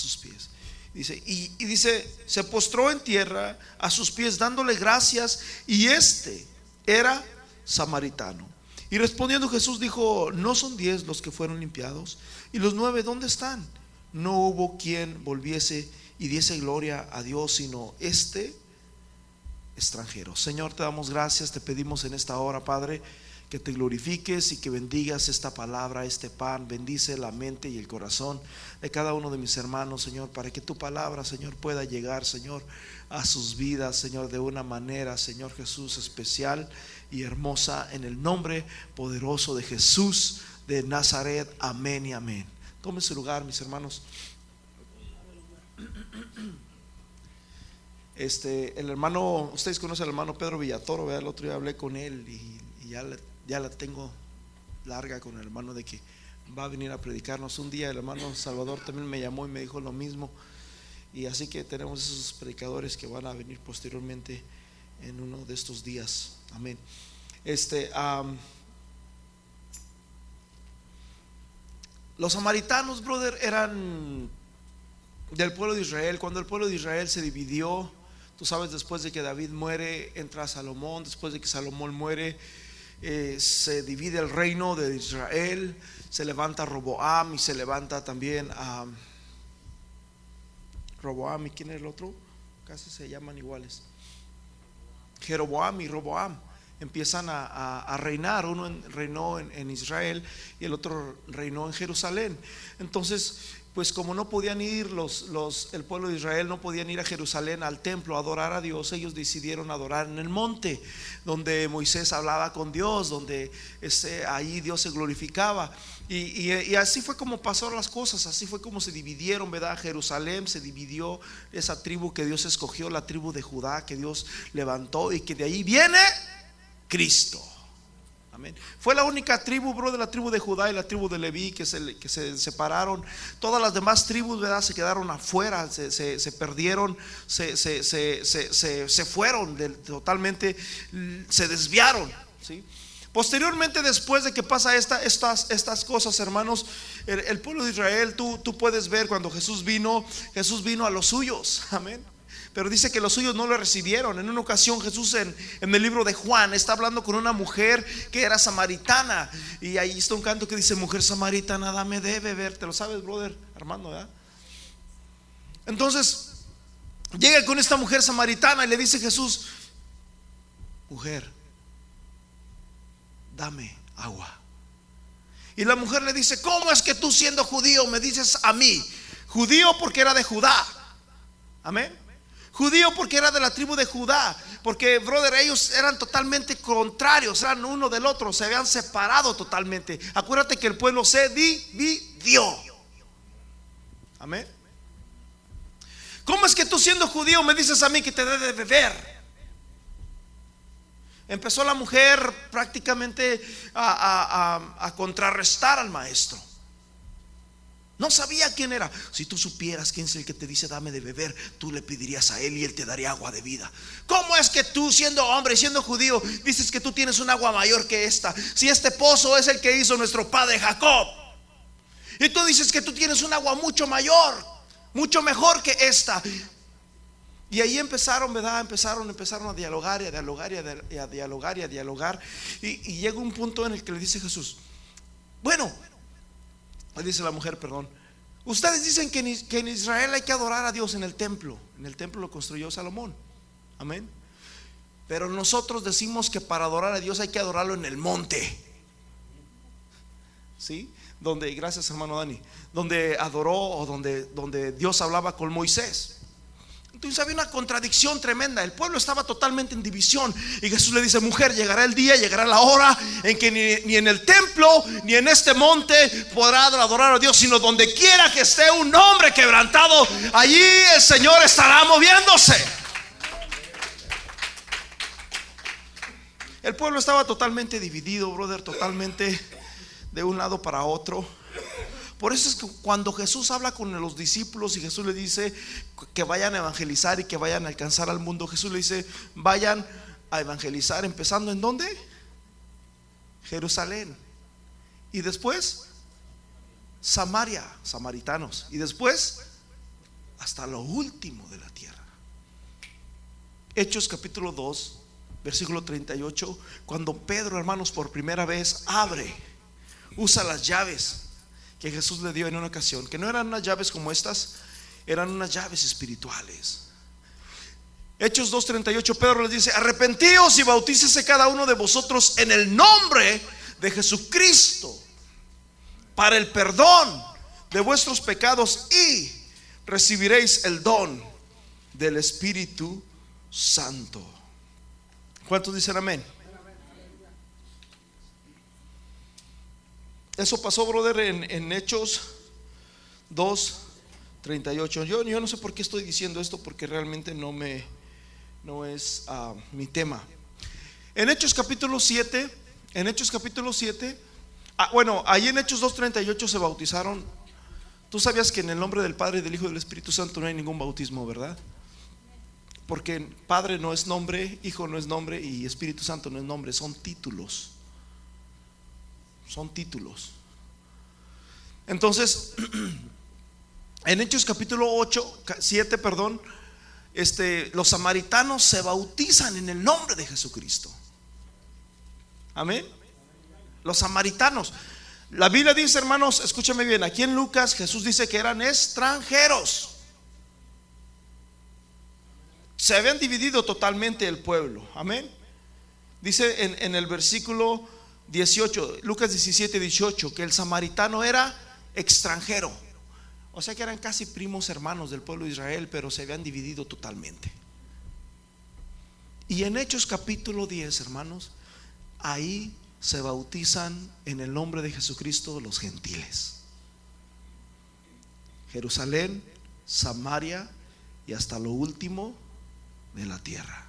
sus pies. Dice, y, y dice, se postró en tierra a sus pies dándole gracias y este era samaritano. Y respondiendo Jesús dijo, ¿no son diez los que fueron limpiados? ¿Y los nueve dónde están? No hubo quien volviese y diese gloria a Dios, sino este extranjero. Señor, te damos gracias, te pedimos en esta hora, Padre, que te glorifiques y que bendigas esta palabra, este pan, bendice la mente y el corazón de cada uno de mis hermanos, Señor, para que tu palabra, Señor, pueda llegar, Señor, a sus vidas, Señor, de una manera, Señor Jesús, especial y hermosa, en el nombre poderoso de Jesús de Nazaret. Amén y amén. Tome su lugar, mis hermanos. Este, el hermano, ustedes conocen al hermano Pedro Villatoro, el otro día hablé con él y, y ya, le- ya la tengo larga con el hermano de que va a venir a predicarnos. Un día el hermano Salvador también me llamó y me dijo lo mismo. Y así que tenemos esos predicadores que van a venir posteriormente en uno de estos días. Amén. Este, los samaritanos, brother, eran del pueblo de Israel. Cuando el pueblo de Israel se dividió, tú sabes, después de que David muere, entra Salomón. Después de que Salomón muere, eh, se divide el reino de Israel. Se levanta Roboam y se levanta también a Roboam. ¿Y quién es el otro? Casi se llaman iguales. Jeroboam y Roboam empiezan a, a- reinar. Uno reinó en, en Israel y el otro reinó en Jerusalén. Entonces, pues como no podían ir los, los, el pueblo de Israel, no podían ir a Jerusalén al templo a adorar a Dios, ellos decidieron adorar en el monte, donde Moisés hablaba con Dios, donde ese, ahí Dios se glorificaba. Y, y- y así fue como pasaron las cosas, así fue como se dividieron, ¿verdad? Jerusalén se dividió, esa tribu que Dios escogió, la tribu de Judá que Dios levantó y que de ahí viene Cristo. Fue la única tribu, bro, de la tribu de Judá y la tribu de Leví que se, que se separaron. Todas las demás tribus, ¿verdad? Se quedaron afuera, se, se- se perdieron, se, se- fueron totalmente, se desviaron. ¿sí? Posteriormente, después de que pasa esta, estas, estas cosas, hermanos, el, el pueblo de Israel, tú, tú puedes ver cuando Jesús vino, Jesús vino a los suyos. Amén. Pero dice que los suyos no lo recibieron. En una ocasión Jesús en, el libro de Juan está hablando con una mujer que era samaritana. Y ahí está un canto que dice, mujer samaritana, dame de beber. ¿Te lo sabes, brother? Armando, ¿verdad? Entonces, llega con esta mujer samaritana y le dice Jesús, mujer, dame agua. Y la mujer le dice, ¿cómo es que tú siendo judío me dices a mí? Judío porque era de Judá. Amén. Judío porque era de la tribu de Judá. Porque, brother, ellos eran totalmente contrarios, eran uno del otro, se habían separado totalmente. Acuérdate que el pueblo se dividió. Amén. ¿Cómo es que tú siendo judío me dices a mí que te dé de beber? Empezó la mujer prácticamente a- a- a contrarrestar al maestro. No sabía quién era. Si tú supieras quién es el que te dice dame de beber, tú le pedirías a él y él te daría agua de vida. ¿Cómo es que tú siendo hombre, siendo judío, dices que tú tienes un agua mayor que esta? Si este pozo es el que hizo nuestro padre Jacob. Y tú dices que tú tienes un agua mucho mayor, mucho mejor que esta. Y ahí empezaron, ¿verdad? Empezaron, empezaron a dialogar y a dialogar y a, dialogar y a dialogar. Y, y llega un punto en el que le dice Jesús, bueno, dice la mujer, perdón, ustedes dicen que en, Israel hay que adorar a Dios en el templo. En el templo lo construyó Salomón. Amén. Pero nosotros decimos que para adorar a Dios hay que adorarlo en el monte. ¿Sí? Donde, gracias hermano Dani, donde adoró o donde, donde Dios hablaba con Moisés. Entonces había una contradicción tremenda. El pueblo estaba totalmente en división. Y Jesús le dice, mujer, llegará el día, llegará la hora en que ni, ni en el templo, ni en este monte podrá adorar a Dios, sino donde quiera que esté un hombre quebrantado, allí el Señor estará moviéndose. El pueblo estaba totalmente dividido, brother, totalmente de un lado para otro. Por eso es que cuando Jesús habla con los discípulos y Jesús le dice que vayan a evangelizar y que vayan a alcanzar al mundo, Jesús le dice, vayan a evangelizar, empezando en dónde? Jerusalén. Y después, Samaria, samaritanos. Y después, hasta lo último de la tierra. Hechos capítulo 2, versículo 38, cuando Pedro, hermanos, por primera vez abre, usa las llaves que Jesús le dio en una ocasión, que no eran unas llaves como estas, eran unas llaves espirituales. Hechos 2.38, Pedro les dice, arrepentíos y bautícese cada uno de vosotros en el nombre de Jesucristo para el perdón de vuestros pecados y recibiréis el don del Espíritu Santo. ¿Cuántos dicen amén? Eso pasó, brother, en, en Hechos 2, 38. Yo, yo no sé por qué estoy diciendo esto, porque realmente no me no es ah, mi tema. En Hechos capítulo 7, en Hechos capítulo 7, ah, bueno, ahí en Hechos 2.38 se bautizaron. Tú sabías que en el nombre del Padre, del Hijo y del Espíritu Santo no hay ningún bautismo, ¿verdad? Porque Padre no es nombre, Hijo no es nombre y Espíritu Santo no es nombre, son títulos. Son títulos. Entonces, en Hechos capítulo 8, 7, perdón, este, los samaritanos se bautizan en el nombre de Jesucristo. Amén. Los samaritanos. La Biblia dice, hermanos, escúchame bien, aquí en Lucas Jesús dice que eran extranjeros. Se habían dividido totalmente el pueblo. Amén. Dice en, en el versículo 18, Lucas 17, 18, que el samaritano era extranjero. O sea que eran casi primos hermanos del pueblo de Israel, pero se habían dividido totalmente. Y en Hechos capítulo 10, hermanos, ahí se bautizan en el nombre de Jesucristo los gentiles. Jerusalén, Samaria y hasta lo último de la tierra.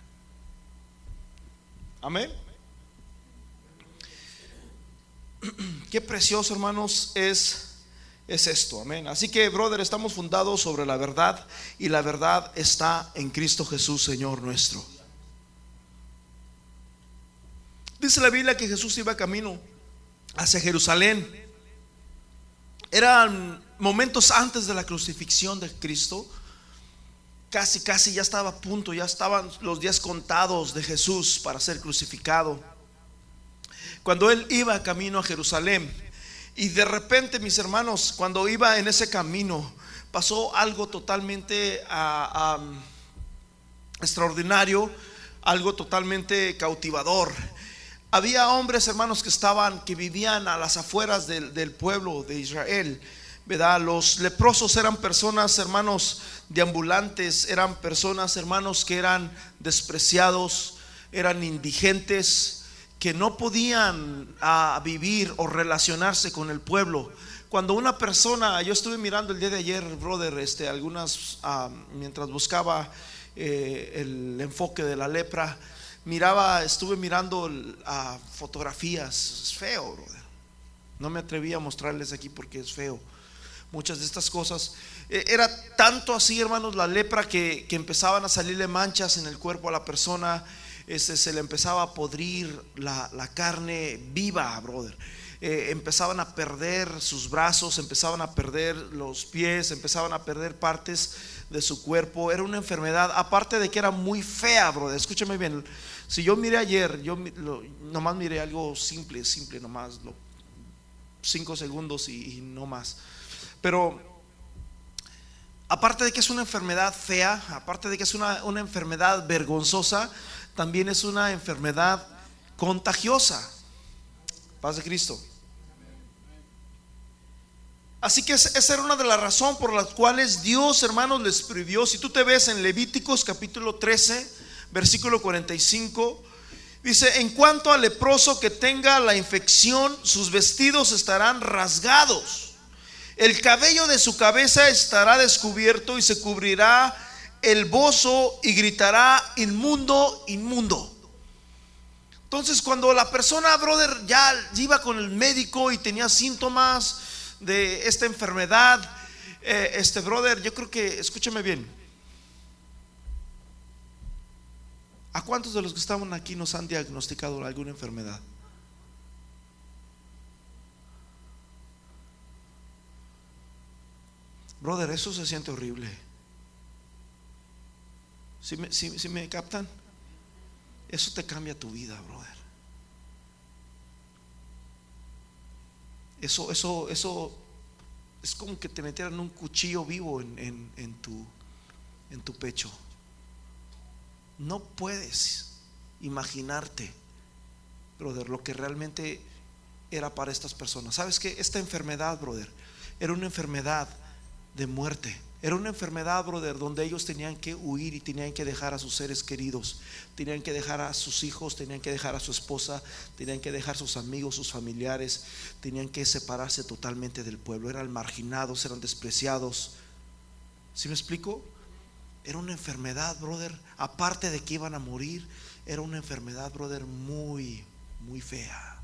Amén. Qué precioso, hermanos, es es esto, amén. Así que, brother, estamos fundados sobre la verdad y la verdad está en Cristo Jesús, Señor nuestro. Dice la Biblia que Jesús iba camino hacia Jerusalén. Eran momentos antes de la crucifixión de Cristo. Casi, casi ya estaba a punto, ya estaban los días contados de Jesús para ser crucificado. Cuando él iba camino a Jerusalén, y de repente, mis hermanos, cuando iba en ese camino, pasó algo totalmente ah, extraordinario, algo totalmente cautivador. Había hombres, hermanos, que estaban, que vivían a las afueras del, del pueblo de Israel. ¿verdad? Los leprosos eran personas, hermanos, deambulantes, eran personas, hermanos, que eran despreciados, eran indigentes, que no podían ah, vivir o relacionarse con el pueblo. Cuando una persona, yo estuve mirando el día de ayer, brother, este, algunas, ah, mientras buscaba eh, el enfoque de la lepra, miraba, estuve mirando a ah, fotografías, es feo, brother. No me atreví a mostrarles aquí porque es feo. Muchas de estas cosas. E, era tanto así, hermanos, la lepra que, que empezaban a salirle manchas en el cuerpo a la persona se le empezaba a podrir la, carne viva, brother. Eh, empezaban a perder sus brazos, empezaban a perder los pies, empezaban a perder partes de su cuerpo. Era una enfermedad, aparte de que era muy fea, brother. Escúchame bien. Si yo miré ayer, yo nomás miré algo simple, simple nomás, cinco segundos y, no más. Pero aparte de que es una enfermedad fea, aparte de que es una enfermedad vergonzosa, también es una enfermedad contagiosa. Paz de Cristo. Así que esa era una de las razones por las cuales Dios, hermanos, les prohibió. Si tú te ves en Levíticos capítulo 13, versículo 45, dice, en cuanto al leproso que tenga la infección, sus vestidos estarán rasgados. El cabello de su cabeza estará descubierto y se cubrirá el bozo y gritará inmundo, inmundo. Entonces cuando la persona, brother, ya iba con el médico y tenía síntomas de esta enfermedad, eh, este brother, yo creo que, escúchame bien, ¿a cuántos de los que estaban aquí nos han diagnosticado alguna enfermedad? Brother, eso se siente horrible. Si me, si me captan? Eso te cambia tu vida, brother. Eso, eso, eso es como que te metieran un cuchillo vivo en, tu, en tu pecho. No puedes imaginarte, brother, lo que realmente era para estas personas. ¿Sabes que Esta enfermedad, brother, era una enfermedad de muerte. Era una enfermedad, brother, donde ellos tenían que huir y tenían que dejar a sus seres queridos, tenían que dejar a sus hijos, tenían que dejar a su esposa, tenían que dejar a sus amigos, sus familiares, tenían que separarse totalmente del pueblo. Eran marginados, eran despreciados. ¿Sí me explico? Era una enfermedad, brother. Aparte de que iban a morir, era una enfermedad, brother, muy, muy fea.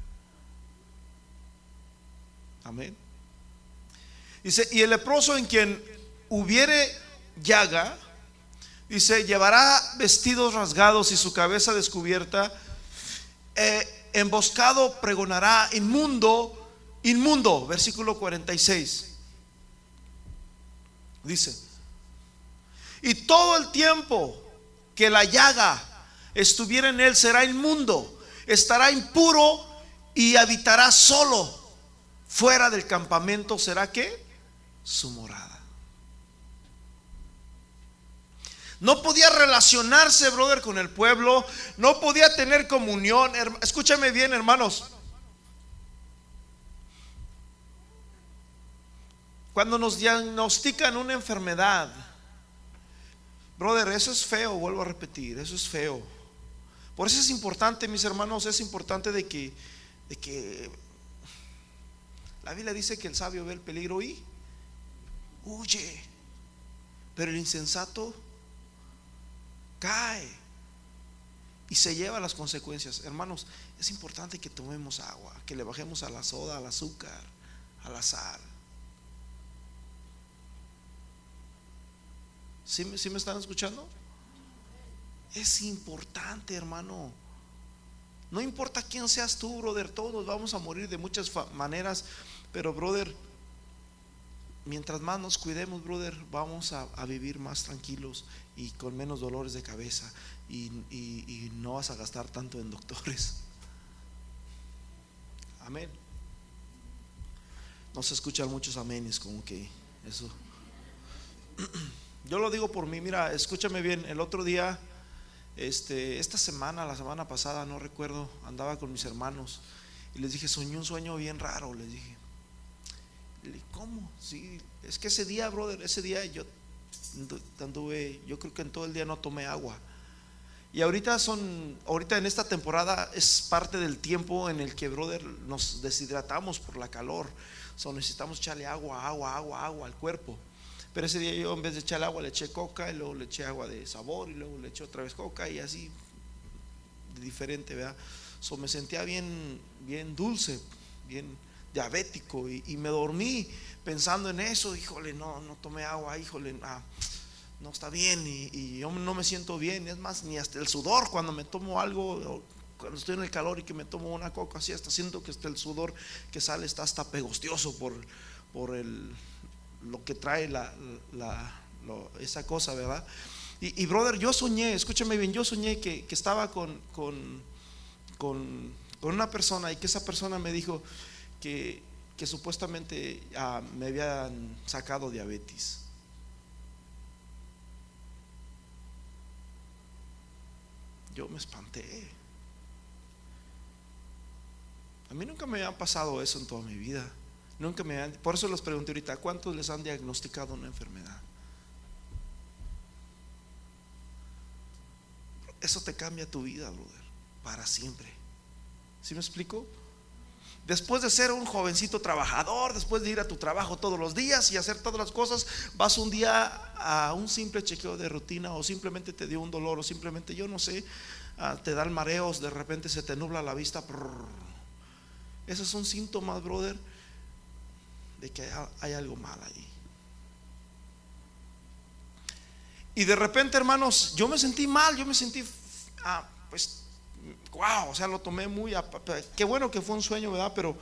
Amén. Dice, y el leproso en quien hubiere llaga, dice, llevará vestidos rasgados y su cabeza descubierta, eh, emboscado pregonará inmundo, inmundo, versículo 46. Dice, y todo el tiempo que la llaga estuviera en él será inmundo, estará impuro y habitará solo. Fuera del campamento será que su morada. No podía relacionarse, brother, con el pueblo. No podía tener comunión. Escúchame bien, hermanos. Cuando nos diagnostican una enfermedad, brother, eso es feo, vuelvo a repetir, eso es feo. Por eso es importante, mis hermanos, es importante de que, de que la Biblia dice que el sabio ve el peligro y huye. Pero el insensato cae y se lleva las consecuencias. Hermanos, es importante que tomemos agua, que le bajemos a la soda, al azúcar, a la sal. ¿Sí, me están escuchando? Es importante, hermano. No importa quién seas tú, brother, todos vamos a morir de muchas maneras, pero, brother, mientras más nos cuidemos, brother, vamos a, vivir más tranquilos y con menos dolores de cabeza y, no vas a gastar tanto en doctores. Amén. No se escuchan muchos amenes, como que eso. Yo lo digo por mí, mira, escúchame bien, el otro día, este, esta semana, la semana pasada, no recuerdo, andaba con mis hermanos y les dije, soñé un sueño bien raro, les dije. ¿Cómo? Sí, es que ese día, brother, ese día yo anduve, yo creo que en todo el día no tomé agua. Y ahorita son, ahorita en esta temporada es parte del tiempo en el que, brother, nos deshidratamos por la calor. So, necesitamos echarle agua, agua, agua, agua al cuerpo. Pero ese día yo en vez de echarle agua le eché coca y luego le eché agua de sabor y luego le eché otra vez coca y así diferente, ¿verdad? So, me sentía bien, bien dulce, bien diabético y, me dormí pensando en eso, híjole, no, no tomé agua, híjole, ah, no está bien y, yo no me siento bien, es más, ni hasta el sudor cuando me tomo algo, cuando estoy en el calor y que me tomo una coca así, hasta siento que hasta el sudor que sale está hasta pegostioso por, por el, lo que trae la, esa cosa, ¿verdad? Y, brother, yo soñé, escúchame bien, yo soñé que, estaba con, con, con, con una persona y que esa persona me dijo, que, supuestamente ah, me habían sacado diabetes. Yo me espanté. A mí nunca me había pasado eso en toda mi vida. Nunca me por eso les pregunté ahorita, ¿cuántos les han diagnosticado una enfermedad? Eso te cambia tu vida, brother, para siempre. ¿Sí me explico? Después de ser un jovencito trabajador, después de ir a tu trabajo todos los días y hacer todas las cosas, vas un día a un simple chequeo de rutina o simplemente te dio un dolor o simplemente, yo no sé, ah, te dan mareos, de repente se te nubla la vista. Esos son síntomas, brother, de que hay algo mal ahí. Y de repente, hermanos, yo me sentí mal, yo me sentí, ah, pues wow, o sea, lo tomé muy, qué bueno que fue un sueño, ¿verdad? Pero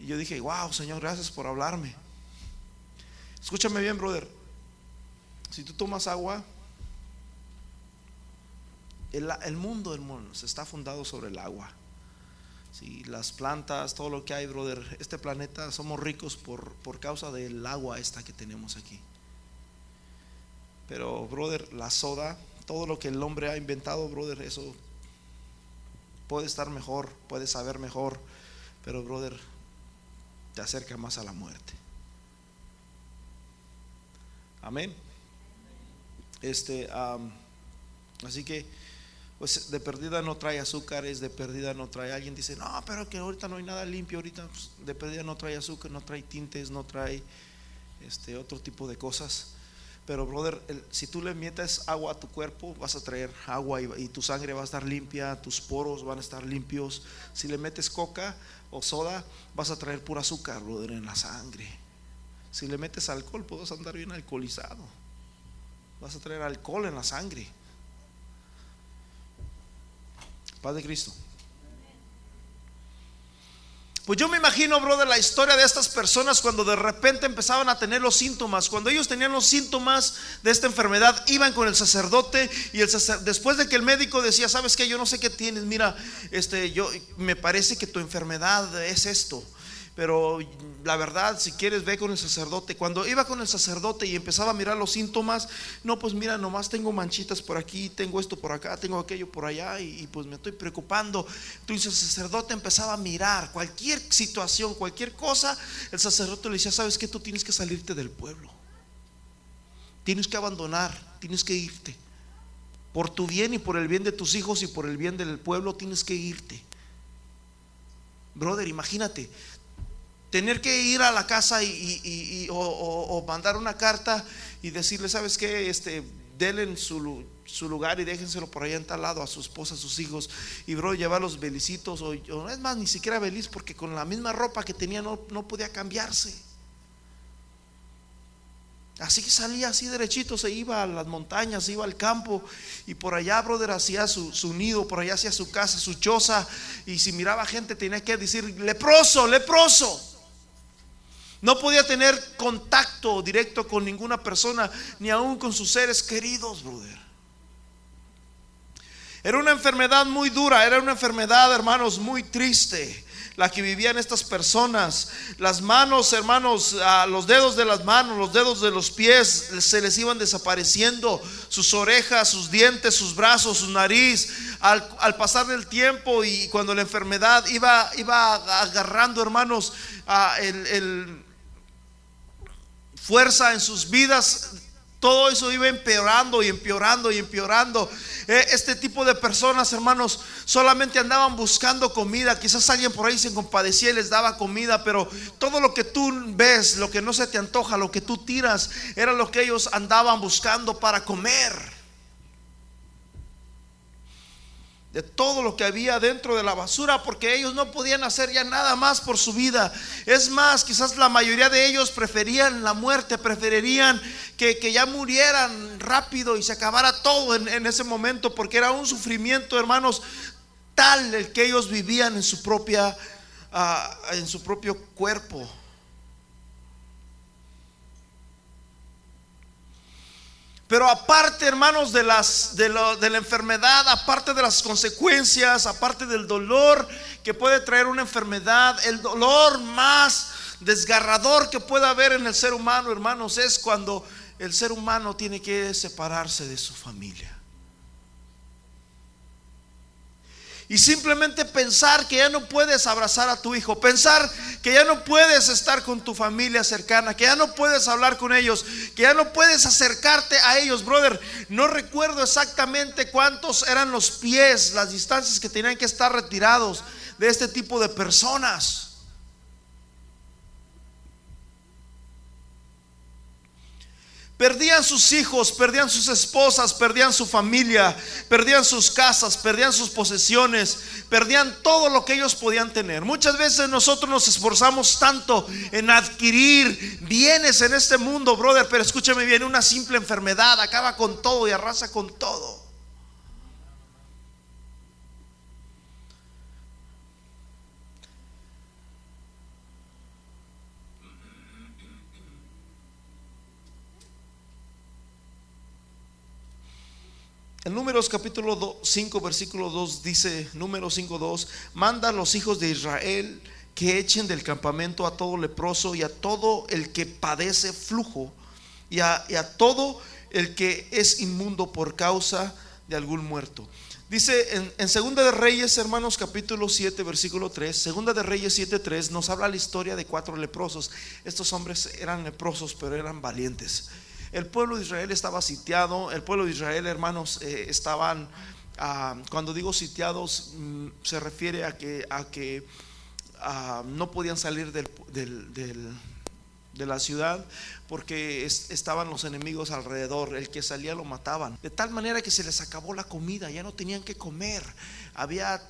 y yo dije, wow, Señor, gracias por hablarme. Escúchame bien, brother. Si tú tomas agua, el, mundo, hermanos, está fundado sobre el agua. Sí, las plantas, todo lo que hay, brother. Este planeta somos ricos por, por causa del agua esta que tenemos aquí. Pero, brother, la soda, todo lo que el hombre ha inventado, brother, eso puede estar mejor, puede saber mejor, pero, brother, te acerca más a la muerte. Amén. Este, así que pues de perdida no trae azúcares, de perdida no trae. Alguien dice, no, pero que ahorita no hay nada limpio, ahorita pues, de perdida no trae azúcar, no trae tintes, no trae este otro tipo de cosas. Pero, brother, si tú le metes agua a tu cuerpo, vas a traer agua y, tu sangre va a estar limpia, tus poros van a estar limpios. Si le metes coca o soda, vas a traer pura azúcar, brother, en la sangre. Si le metes alcohol, puedes andar bien alcoholizado. Vas a traer alcohol en la sangre. Paz de Cristo. Pues yo me imagino, brother, la historia de estas personas cuando de repente empezaban a tener los síntomas. Cuando ellos tenían los síntomas de esta enfermedad, iban con el sacerdote y el después de que el médico decía, "¿Sabes qué? Yo no sé qué tienes. Mira, este yo me parece que tu enfermedad es esto." Pero la verdad, si quieres, ve con el sacerdote. Cuando iba con el sacerdote y empezaba a mirar los síntomas, no, pues mira, nomás tengo manchitas por aquí, tengo esto por acá, tengo aquello por allá y, pues me estoy preocupando. Entonces el sacerdote empezaba a mirar cualquier situación, cualquier cosa, el sacerdote le decía, ¿sabes que Tú tienes que salirte del pueblo. Tienes que abandonar, tienes que irte. Por tu bien y por el bien de tus hijos y por el bien del pueblo tienes que irte. Brother, imagínate, tener que ir a la casa y, o, mandar una carta y decirle, ¿sabes qué? Este, denle su, su lugar y déjenselo por allá en tal lado a su esposa, a sus hijos. Y bro, llevar los belicitos, o, o es más, ni siquiera beliz, porque con la misma ropa que tenía no, no podía cambiarse. Así que salía así derechito, se iba a las montañas, se iba al campo y por allá, brother, hacía su, su, nido, por allá hacía su casa, su choza. Y si miraba gente tenía que decir, leproso, leproso. No podía tener contacto directo con ninguna persona, ni aún con sus seres queridos, brother. Era una enfermedad muy dura, era una enfermedad, hermanos, muy triste la que vivían estas personas. Las manos, hermanos, los dedos de las manos, los dedos de los pies se les iban desapareciendo, sus orejas, sus dientes, sus brazos, su nariz. Al, pasar del tiempo y cuando la enfermedad iba, iba agarrando, hermanos, el fuerza en sus vidas, todo eso iba empeorando y empeorando y empeorando. Eh, este tipo de personas, hermanos, solamente andaban buscando comida. Quizás alguien por ahí se compadecía y les daba comida, pero todo lo que tú ves, lo que no se te antoja, lo que tú tiras, era lo que ellos andaban buscando para comer de todo lo que había dentro de la basura, porque ellos no podían hacer ya nada más por su vida. Es más, quizás la mayoría de ellos preferían la muerte, preferirían que, ya murieran rápido y se acabara todo en, ese momento, porque era un sufrimiento, hermanos, tal el que ellos vivían en su propia, ah, en su propio cuerpo. Pero aparte, hermanos, de, las, de, de, la enfermedad, aparte de las consecuencias, aparte del dolor que puede traer una enfermedad, el dolor más desgarrador que pueda haber en el ser humano, hermanos, es cuando el ser humano tiene que separarse de su familia. Y simplemente pensar que ya no puedes abrazar a tu hijo, pensar que ya no puedes estar con tu familia cercana, que ya no puedes hablar con ellos, que ya no puedes acercarte a ellos, brother. No recuerdo exactamente cuántos eran los pies, las distancias que tenían que estar retirados de este tipo de personas. Perdían sus hijos, perdían sus esposas, perdían su familia, perdían sus casas, perdían sus posesiones, perdían todo lo que ellos podían tener. Muchas veces nosotros nos esforzamos tanto en adquirir bienes en este mundo, brother, pero escúchame bien, una simple enfermedad acaba con todo y arrasa con todo. En Números capítulo 5, versículo 2 dice, número 5, 2, manda a los hijos de Israel que echen del campamento a todo leproso y a todo el que padece flujo y a, todo el que es inmundo por causa de algún muerto. Dice en, en, Segunda de Reyes, hermanos, capítulo 7, versículo 3, Segunda de Reyes 7, 3, nos habla la historia de cuatro leprosos. Estos hombres eran leprosos, pero eran valientes. El pueblo de Israel estaba sitiado, el pueblo de Israel, hermanos, eh, estaban, ah, cuando digo sitiados, mm, se refiere a que, ah, no podían salir del, del, del, de la ciudad porque es, estaban los enemigos alrededor, el que salía lo mataban, de tal manera que se les acabó la comida, ya no tenían que comer, había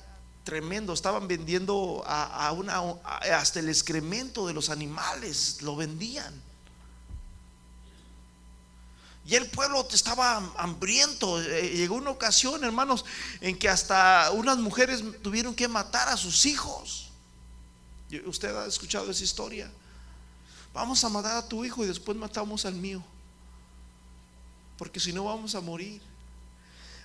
tremendo, estaban vendiendo a una, hasta el excremento de los animales, lo vendían. Y el pueblo estaba hambriento. Eh, llegó una ocasión, hermanos, en que hasta unas mujeres tuvieron que matar a sus hijos. Usted ha escuchado esa historia. Vamos a matar a tu hijo y después matamos al mío. Porque si no vamos a morir.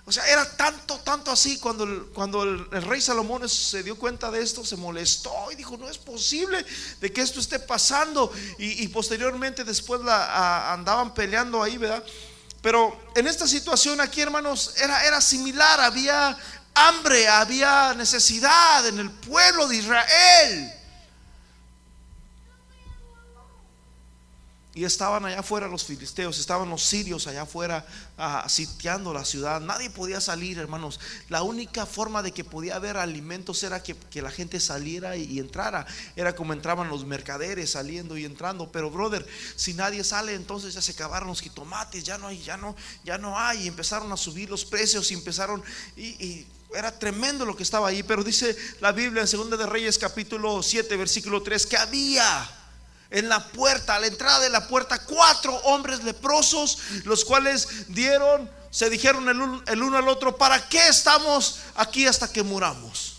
O sea, era tanto, tanto así cuando, el, cuando el, rey Salomón se dio cuenta de esto, se molestó y dijo, no es posible de que esto esté pasando. Y, posteriormente después la, andaban peleando ahí, ¿verdad? Pero en esta situación aquí, hermanos, era, era similar. Había hambre, había necesidad en el pueblo de Israel. Y estaban allá afuera los filisteos, estaban los sirios allá afuera uh, sitiando la ciudad. Nadie podía salir, hermanos. La única forma de que podía haber alimentos era que, que la gente saliera y, y, entrara. Era como entraban los mercaderes saliendo y entrando. Pero, brother, si nadie sale, entonces ya se acabaron los jitomates, ya no hay, ya no, ya no hay. Y empezaron a subir los precios y empezaron y, y era tremendo lo que estaba ahí. Pero dice la Biblia en 2 de Reyes, capítulo 7, versículo 3, que había en la puerta, a la entrada de la puerta, cuatro hombres leprosos, los cuales dieron, se dijeron el uno, al otro, ¿para qué estamos aquí hasta que muramos?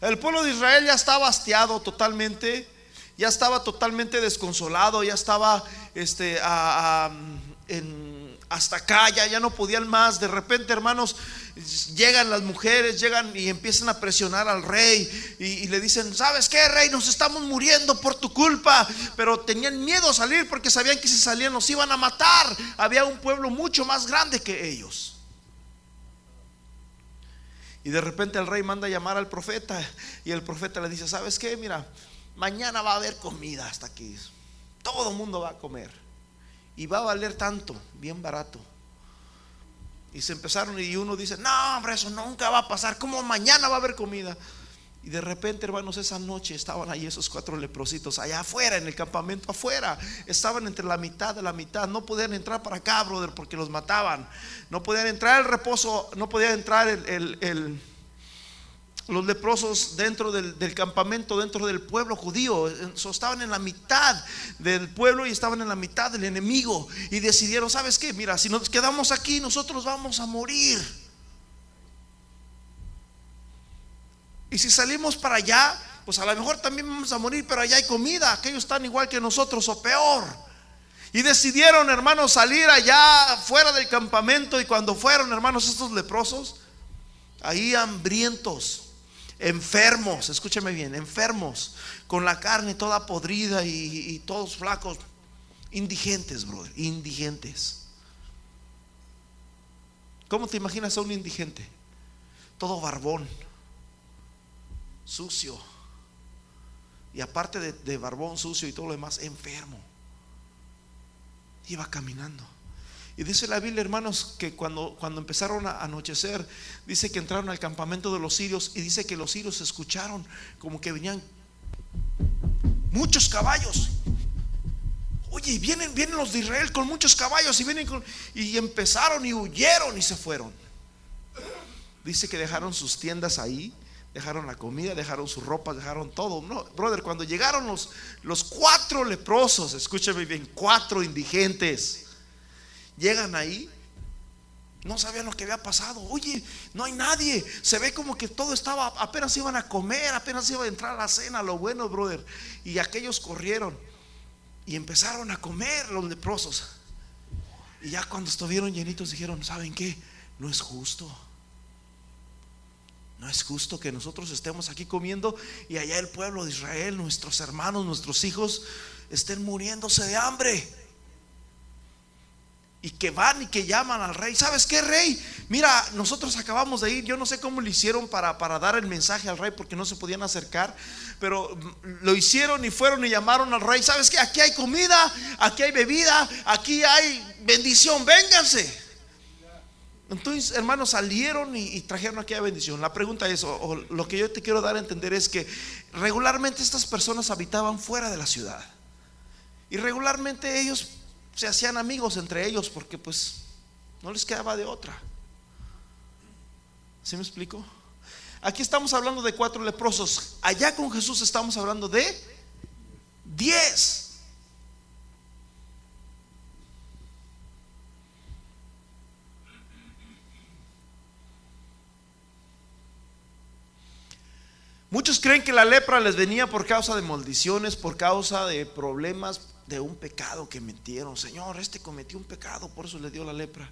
El pueblo de Israel ya estaba hastiado totalmente, ya estaba totalmente desconsolado, ya estaba este, en, hasta acá, ya no podían más. De repente, hermanos, llegan las mujeres, llegan y empiezan a presionar al rey y, le dicen, ¿sabes qué, rey? Nos estamos muriendo por tu culpa. Pero tenían miedo a salir porque sabían que si salían nos iban a matar. Había un pueblo mucho más grande que ellos. Y de repente el rey manda a llamar al profeta y el profeta le dice, ¿sabes qué? Mira, mañana va a haber comida hasta aquí. Todo el mundo va a comer. Y va a valer tanto, bien barato. Y se empezaron y uno dice, no, hombre, eso nunca va a pasar. ¿Cómo mañana va a haber comida? Y de repente, hermanos, esa noche estaban ahí esos cuatro leprositos, allá afuera, en el campamento afuera. Estaban entre la mitad de la mitad. No podían entrar para acá, brother, porque los mataban. No podían entrar el reposo, no podían entrar el los leprosos dentro del, campamento, dentro del pueblo judío. Estaban en la mitad del pueblo y estaban en la mitad del enemigo. Y decidieron, ¿sabes qué? Mira, si nos quedamos aquí, nosotros vamos a morir. Y si salimos para allá, pues a lo mejor también vamos a morir, pero allá hay comida. Aquellos están igual que nosotros o peor. Y decidieron, hermanos, salir allá fuera del campamento. Y cuando fueron, hermanos, estos leprosos, ahí hambrientos enfermos, escúcheme bien, enfermos, con la carne toda podrida y, todos flacos, indigentes, brother, indigentes. ¿Cómo te imaginas a un indigente? Todo barbón, sucio. Y aparte de, de barbón, sucio y todo lo demás, enfermo. Iba caminando. Y dice la Biblia, hermanos, que cuando, cuando empezaron a anochecer, dice que entraron al campamento de los sirios y dice que los sirios escucharon como que venían muchos caballos. Oye, y vienen, vienen los de Israel con muchos caballos y vienen con, y empezaron y huyeron y se fueron. Dice que dejaron sus tiendas ahí, dejaron la comida, dejaron sus ropas, dejaron todo. No, brother, cuando llegaron los, los cuatro leprosos, escúcheme bien, cuatro indigentes Llegan ahí, no sabían lo que había pasado. Oye, no hay nadie. Se ve como que todo estaba, apenas iban a comer, apenas iba a entrar a la cena, lo bueno, brother. Y aquellos corrieron y empezaron a comer los leprosos. Y ya cuando estuvieron llenitos dijeron, ¿saben qué? No es justo. No es justo que nosotros estemos aquí comiendo y allá el pueblo de Israel, nuestros hermanos, nuestros hijos, estén muriéndose de hambre y que van y que llaman al rey. ¿Sabes qué, rey? Mira, nosotros acabamos de ir. Yo no sé cómo lo hicieron para, para, dar el mensaje al rey porque no se podían acercar, pero lo hicieron y fueron y llamaron al rey. ¿Sabes qué? Aquí hay comida, aquí hay bebida, aquí hay bendición. Vénganse. Entonces, hermanos, salieron y, trajeron aquella bendición. La pregunta es, o lo que yo te quiero dar a entender es que regularmente estas personas habitaban fuera de la ciudad. Y regularmente ellos se hacían amigos entre ellos porque pues no les quedaba de otra. ¿Sí me explico? Aquí estamos hablando de cuatro leprosos. Allá con Jesús estamos hablando de diez. Muchos creen que la lepra les venía por causa de maldiciones, por causa de problemas de un pecado que metieron. Señor, este cometió un pecado, por eso le dio la lepra.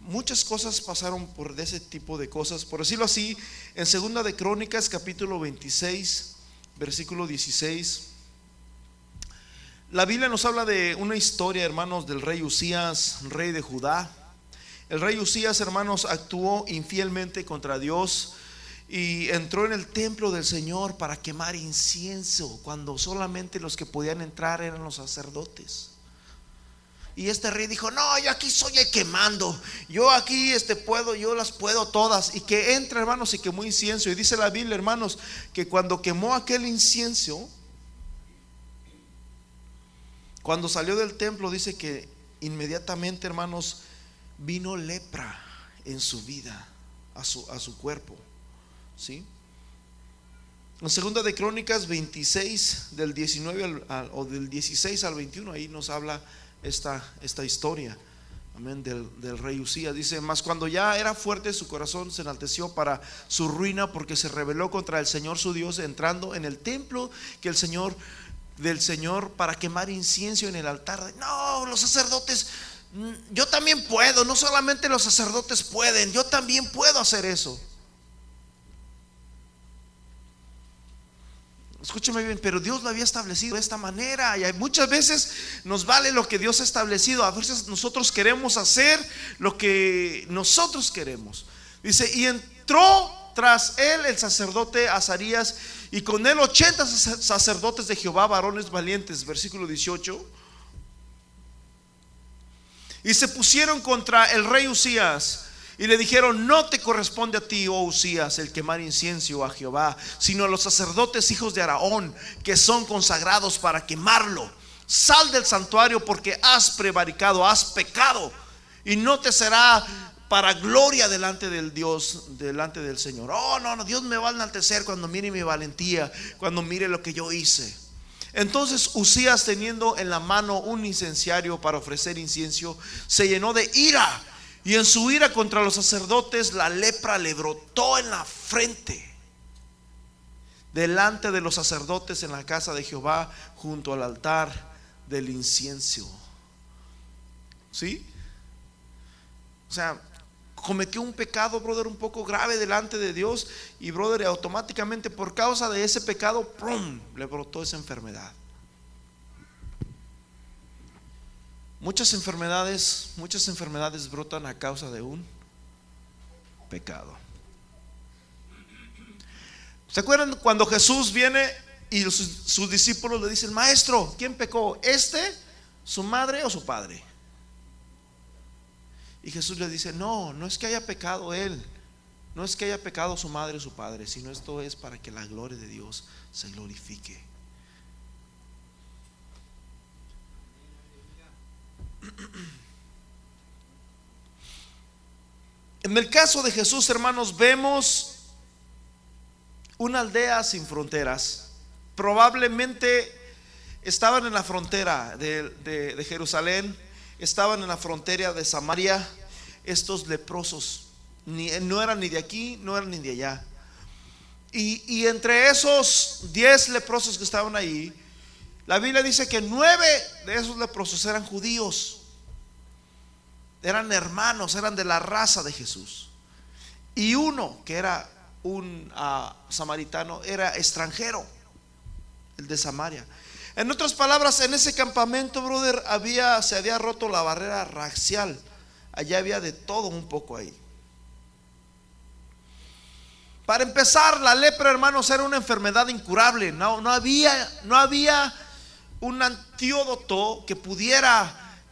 Muchas cosas pasaron por ese tipo de cosas. Por decirlo así, en Segunda de Crónicas, capítulo 26, versículo 16, la Biblia nos habla de una historia, hermanos, del rey Usías, rey de Judá. El rey Usías, hermanos, actuó infielmente contra Dios y entró en el templo del Señor para quemar incienso cuando solamente los que podían entrar eran los sacerdotes. Y este rey dijo, no, yo aquí soy el quemando, yo aquí este puedo, yo las puedo todas. Y que entra, hermanos, y quemó incienso. Y dice la Biblia, hermanos, que cuando quemó aquel incienso, cuando salió del templo, dice que inmediatamente, hermanos, vino lepra en su vida, a su, a su cuerpo. En segunda de Crónicas 26 del 19 o del 16 al 21 ahí nos habla esta, esta historia. Amén, del, del, rey Usías. Dice, mas cuando ya era fuerte su corazón se enalteció para su ruina porque se rebeló contra el Señor su Dios entrando en el templo que el Señor del Señor para quemar incienso en el altar. No, los sacerdotes, mm, yo también puedo, no solamente los sacerdotes pueden, yo también puedo hacer eso. Escúcheme bien, pero Dios lo había establecido de esta manera y muchas veces nos vale lo que Dios ha establecido. A veces nosotros queremos hacer lo que nosotros queremos. Dice, y entró tras él el sacerdote Azarías y con él 80 sacerdotes de Jehová, varones valientes, versículo 18. Y se pusieron contra el rey Usías y le dijeron, no te corresponde a ti, oh Usías, el quemar incienso a Jehová, sino a los sacerdotes hijos de Araón, que son consagrados para quemarlo. Sal del santuario porque has prevaricado, has pecado, y no te será para gloria delante del Dios, delante del Señor. Oh, no, no, Dios me va a enaltecer cuando mire mi valentía, cuando mire lo que yo hice. Entonces Usías, teniendo en la mano un incenciario para ofrecer incienso, se llenó de ira y en su ira contra los sacerdotes, la lepra le brotó en la frente. Delante de los sacerdotes en la casa de Jehová, junto al altar del incienso. ¿Sí? O sea, cometió un pecado, brother, un poco grave delante de Dios. Y, brother, automáticamente por causa de ese pecado, ¡prum! le brotó esa enfermedad. Muchas enfermedades, muchas enfermedades brotan a causa de un pecado. ¿Se acuerdan cuando Jesús viene y sus, discípulos le dicen, maestro, ¿quién pecó? ¿Este, su madre o su padre? Y Jesús le dice, no, no es que haya pecado él, no es que haya pecado su madre o su padre, sino esto es para que la gloria de Dios se glorifique. En el caso de Jesús, hermanos, vemos una aldea sin fronteras. Probablemente estaban en la frontera de, Jerusalén, estaban en la frontera de Samaria, estos leprosos. no eran ni de aquí, no eran ni de allá. Y, y entre esos diez leprosos que estaban ahí, la Biblia dice que nueve de esos leprosos eran judíos. eran hermanos, eran de la raza de Jesús. Y uno, que era un ah, samaritano, era extranjero, el de Samaria. En otras palabras, en ese campamento, brother, había, se había roto la barrera racial. Allá había de todo un poco ahí. Para empezar, la lepra, hermanos, era una enfermedad incurable. No, no, había, no había un antídoto que pudiera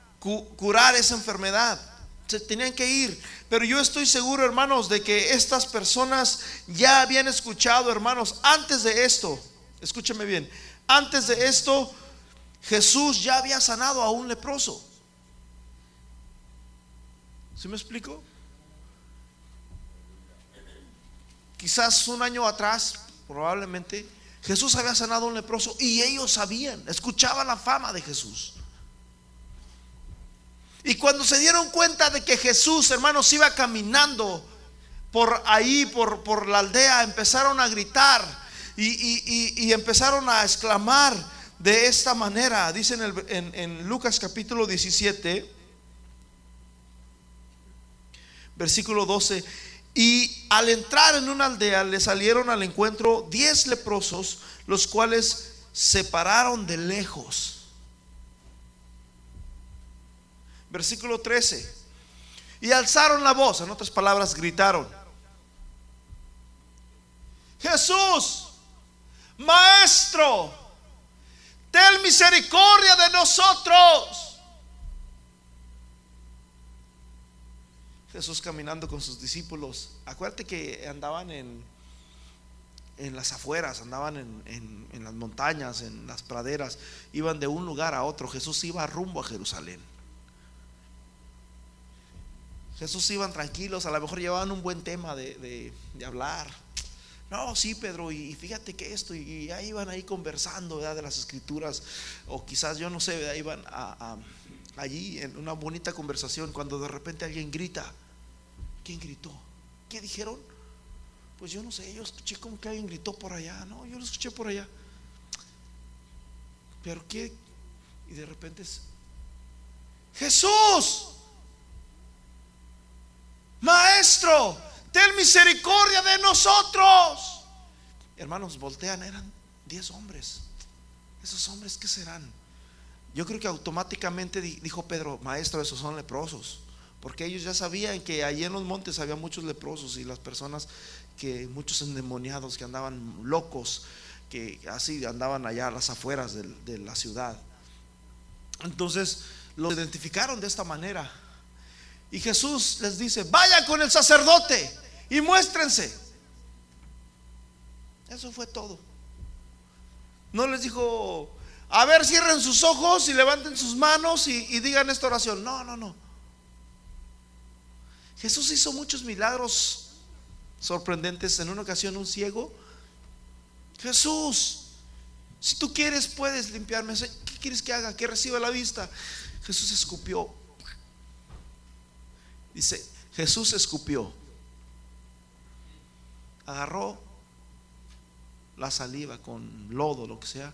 curar esa enfermedad. Se tenían que ir. Pero yo estoy seguro, hermanos, de que estas personas ya habían escuchado, hermanos, antes de esto, escúcheme bien, antes de esto, Jesús ya había sanado a un leproso. ¿Sí me explico? quizás un año atrás, probablemente, Jesús había sanado a un leproso y ellos sabían, escuchaban la fama de Jesús. Y cuando se dieron cuenta de que Jesús, hermanos, iba caminando por ahí, por, por la aldea, empezaron a gritar y, empezaron a exclamar de esta manera. Dice en, en Lucas capítulo 17, versículo 12. Y al entrar en una aldea le salieron al encuentro diez leprosos, los cuales se pararon de lejos. Versículo 13. Y alzaron la voz, en otras palabras, gritaron. Jesús, Maestro, ten misericordia de nosotros. Jesús caminando con sus discípulos. Acuérdate que andaban en, en las afueras, andaban en, en, las montañas, en las praderas, iban de un lugar a otro. Jesús iba rumbo a Jerusalén. Jesús iban tranquilos, a lo mejor llevaban un buen tema de, de, hablar. No, sí, Pedro, y fíjate que esto, y ahí iban ahí conversando de las escrituras, o quizás yo no sé, iban a allí en una bonita conversación cuando de repente alguien grita. ¿Quién gritó? ¿Qué dijeron? Pues yo no sé, yo escuché como que alguien gritó por allá, no, yo lo escuché por allá. Pero qué, y de repente es Jesús, Maestro, ten misericordia de nosotros. Hermanos, voltean, eran diez hombres. Esos hombres, ¿qué serán? Yo creo que automáticamente dijo Pedro, maestro, esos son leprosos. Porque ellos ya sabían que allí en los montes había muchos leprosos y las personas que, muchos endemoniados que andaban locos, que así andaban allá a las afueras de, la ciudad. Entonces los identificaron de esta manera. Y Jesús les dice, vayan con el sacerdote y muéstrense. Eso fue todo. No les dijo, a ver, cierren sus ojos y levanten sus manos y, digan esta oración. No, no, no. Jesús hizo muchos milagros sorprendentes. En una ocasión un ciego, Jesús, si tú quieres puedes limpiarme. ¿Qué quieres que haga? Que reciba la vista. Jesús escupió. Dice, Jesús escupió. Agarró la saliva con lodo, lo que sea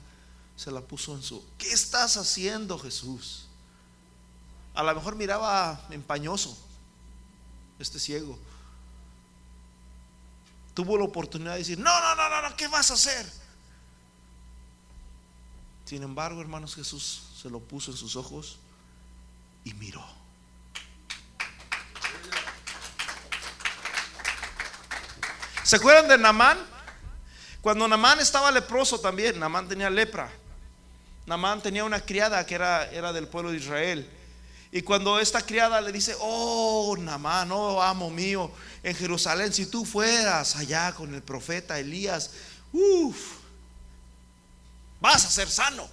se la puso en su... ¿Qué estás haciendo Jesús? A lo mejor miraba empañoso este ciego. Tuvo la oportunidad de decir, no, no, no, no, ¿qué vas a hacer? Sin embargo, hermanos, Jesús se lo puso en sus ojos y miró. ¿Se acuerdan de Namán? Cuando Namán estaba leproso también, Namán tenía lepra. Namán tenía una criada que era, era del pueblo de Israel. Y cuando esta criada le dice, oh Namán, oh amo mío, en Jerusalén, si tú fueras allá con el profeta Elías, uff, vas a ser sano.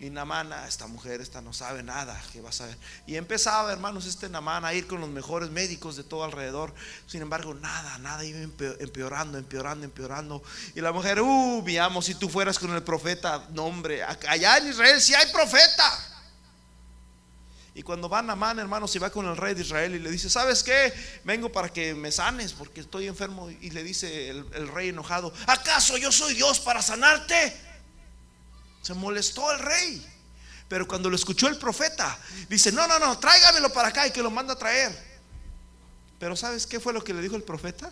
Y Namán, ah, esta mujer, esta no sabe nada, que va a saber. Y empezaba, hermanos, este Namán a ir con los mejores médicos de todo alrededor. Sin embargo, nada, nada iba empeorando, empeorando, empeorando. Y la mujer, uh, veamos, si tú fueras con el profeta, no hombre, allá en Israel si hay profeta. Y cuando va Namán, hermanos, y va con el rey de Israel y le dice, ¿sabes qué? Vengo para que me sanes porque estoy enfermo. Y le dice el rey enojado, ¿acaso yo soy Dios para sanarte? Se molestó el rey. Pero cuando lo escuchó el profeta, dice, no, no, no, tráigamelo para acá y que lo manda a traer. Pero ¿sabes qué fue lo que le dijo el profeta?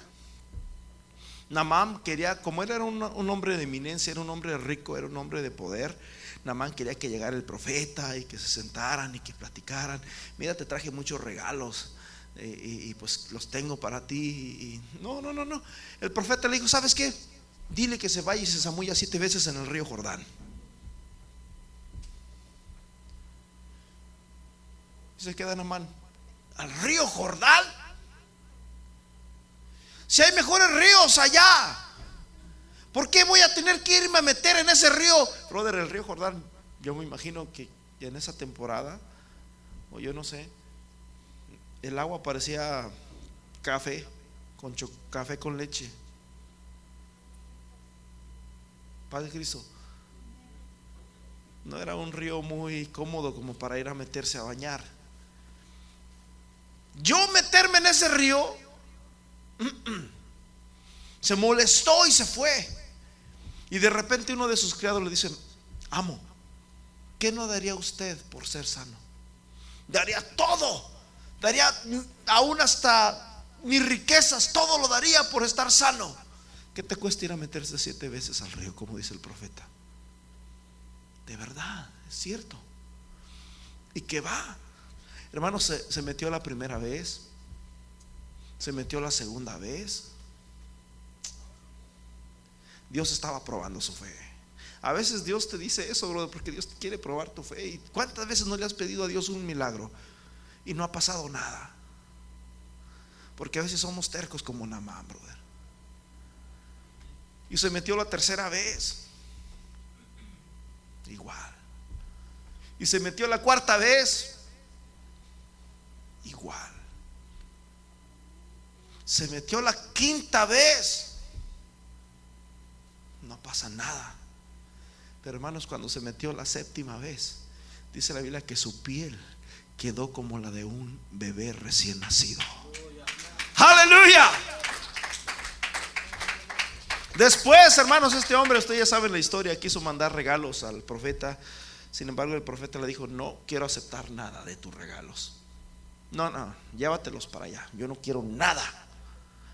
Namán quería, como él era un, hombre de eminencia, era un hombre rico, era un hombre de poder, Namán quería que llegara el profeta y que se sentaran y que platicaran. Mira, te traje muchos regalos eh, y, pues los tengo para ti. No, no, no, no. El profeta le dijo, ¿sabes qué? Dile que se vaya y se zamulla siete veces en el río Jordán. Se queda Namán. ¿Al río Jordán? Si hay mejores ríos allá, ¿por qué voy a tener que irme a meter en ese río? Brother, el río Jordán, yo me imagino que en esa temporada, o yo no sé, el agua parecía café, con café con leche. Padre Cristo. No era un río muy cómodo como para ir a meterse a bañar. Yo meterme en ese río se molestó y se fue. Y de repente uno de sus criados le dice, amo, ¿qué no daría usted por ser sano? Daría todo, daría aún hasta mis riquezas, todo lo daría por estar sano. ¿Qué te cuesta ir a meterse siete veces al río, como dice el profeta? De verdad, es cierto. ¿Y qué va? Hermano, se, se metió la primera vez, se metió la segunda vez. Dios estaba probando su fe. A veces Dios te dice eso, brother, porque Dios quiere probar tu fe. ¿Y cuántas veces no le has pedido a Dios un milagro y no ha pasado nada? Porque a veces somos tercos como Namán, brother. Y se metió la tercera vez. Igual. Y se metió la cuarta vez. Igual se metió la quinta vez, no pasa nada. Pero hermanos, cuando se metió la séptima vez, dice la Biblia que su piel quedó como la de un bebé recién nacido. Aleluya. Después, hermanos, este hombre, ustedes ya saben la historia, quiso mandar regalos al profeta. Sin embargo, el profeta le dijo, no quiero aceptar nada de tus regalos. No, no, llévatelos para allá. Yo no quiero nada.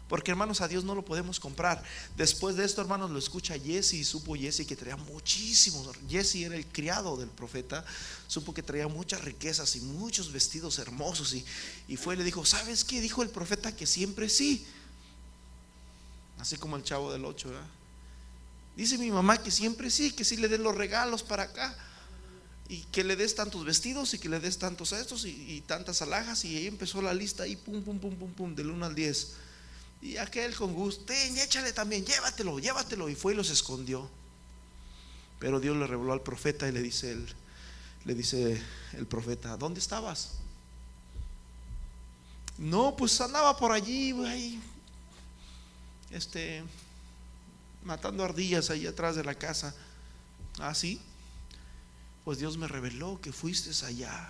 Porque hermanos, a Dios no lo podemos comprar. Después de esto, hermanos, lo escucha Jesse y supo Jesse que traía muchísimos. Jesse era el criado del profeta. Supo que traía muchas riquezas y muchos vestidos hermosos. Y, y fue y le dijo, ¿sabes qué? Dijo el profeta que siempre sí. Así como el chavo del 8. Dice mi mamá que siempre sí, que sí le den los regalos para acá. Y que le des tantos vestidos y que le des tantos estos y, tantas alhajas. Y ahí empezó la lista y pum, pum, pum, pum, pum, del 1 al 10. Y aquel con gusto, échale también, llévatelo, llévatelo. Y fue y los escondió. Pero Dios le reveló al profeta y le dice el, le dice el profeta, ¿dónde estabas? No, pues andaba por allí, güey. Este, matando ardillas ahí atrás de la casa. Ah, sí. Pues Dios me reveló que fuiste allá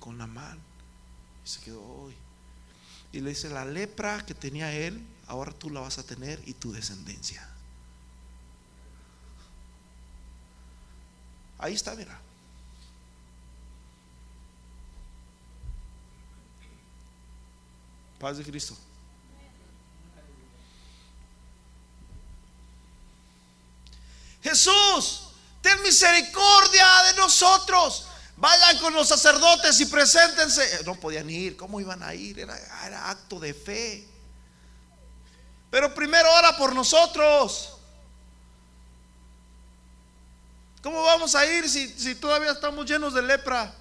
con la mano. Y se quedó hoy. Y le dice, la lepra que tenía él, ahora tú la vas a tener y tu descendencia. Ahí está, mira. Paz de Cristo. Jesús, ten misericordia de nosotros. Vayan con los sacerdotes y preséntense. No podían ir. ¿Cómo iban a ir? Era, acto de fe. Pero primero ora por nosotros. ¿Cómo vamos a ir si todavía estamos llenos de lepra?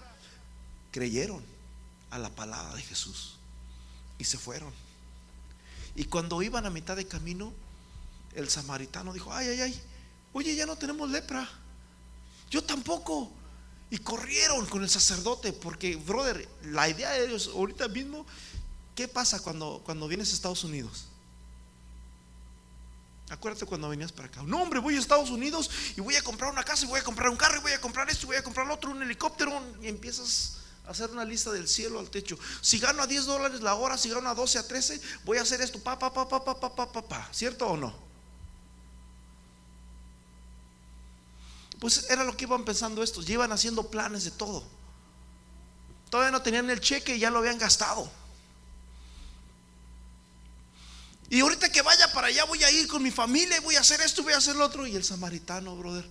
Creyeron a la palabra de Jesús y se fueron. Y cuando iban a mitad de camino, el samaritano dijo, ay, ay, ay, oye, ya no tenemos lepra. Yo tampoco. Y corrieron con el sacerdote, porque, brother, la idea de ellos ahorita mismo, ¿qué pasa cuando, cuando vienes a Estados Unidos? Acuérdate cuando venías para acá. No, hombre, voy a Estados Unidos y voy a comprar una casa y voy a comprar un carro y voy a comprar esto y voy a comprar otro, un helicóptero. Y empiezas a hacer una lista del cielo al techo. Si gano a 10 dólares la hora, si gano a 12, a 13, voy a hacer esto, pa, pa, pa, pa, pa, pa, pa, pa, pa. ¿Cierto o no? Pues era lo que iban pensando estos, llevan haciendo planes de todo. Todavía no tenían el cheque y ya lo habían gastado. Y ahorita que vaya para allá voy a ir con mi familia y voy a hacer esto, voy a hacer lo otro. Y el samaritano, brother,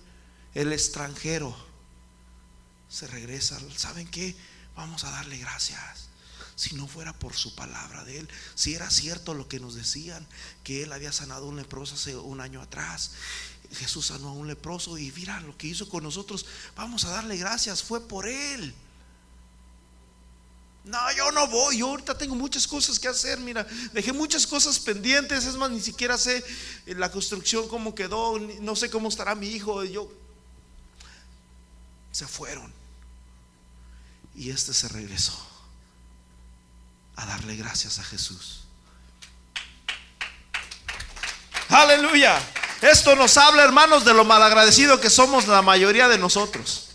el extranjero, se regresa. ¿Saben qué? Vamos a darle gracias. Si no fuera por su palabra de él, si era cierto lo que nos decían, que él había sanado un leproso hace un año atrás. Jesús sanó a un leproso y mira lo que hizo con nosotros. Vamos a darle gracias, fue por él. No, yo no voy, yo ahorita tengo muchas cosas que hacer, mira, dejé muchas cosas pendientes, es más, ni siquiera sé eh, la construcción cómo quedó, no sé cómo estará mi hijo, yo se fueron. Y este se regresó a darle gracias a Jesús. Aleluya. Esto nos habla, hermanos, de lo malagradecido que somos la mayoría de nosotros.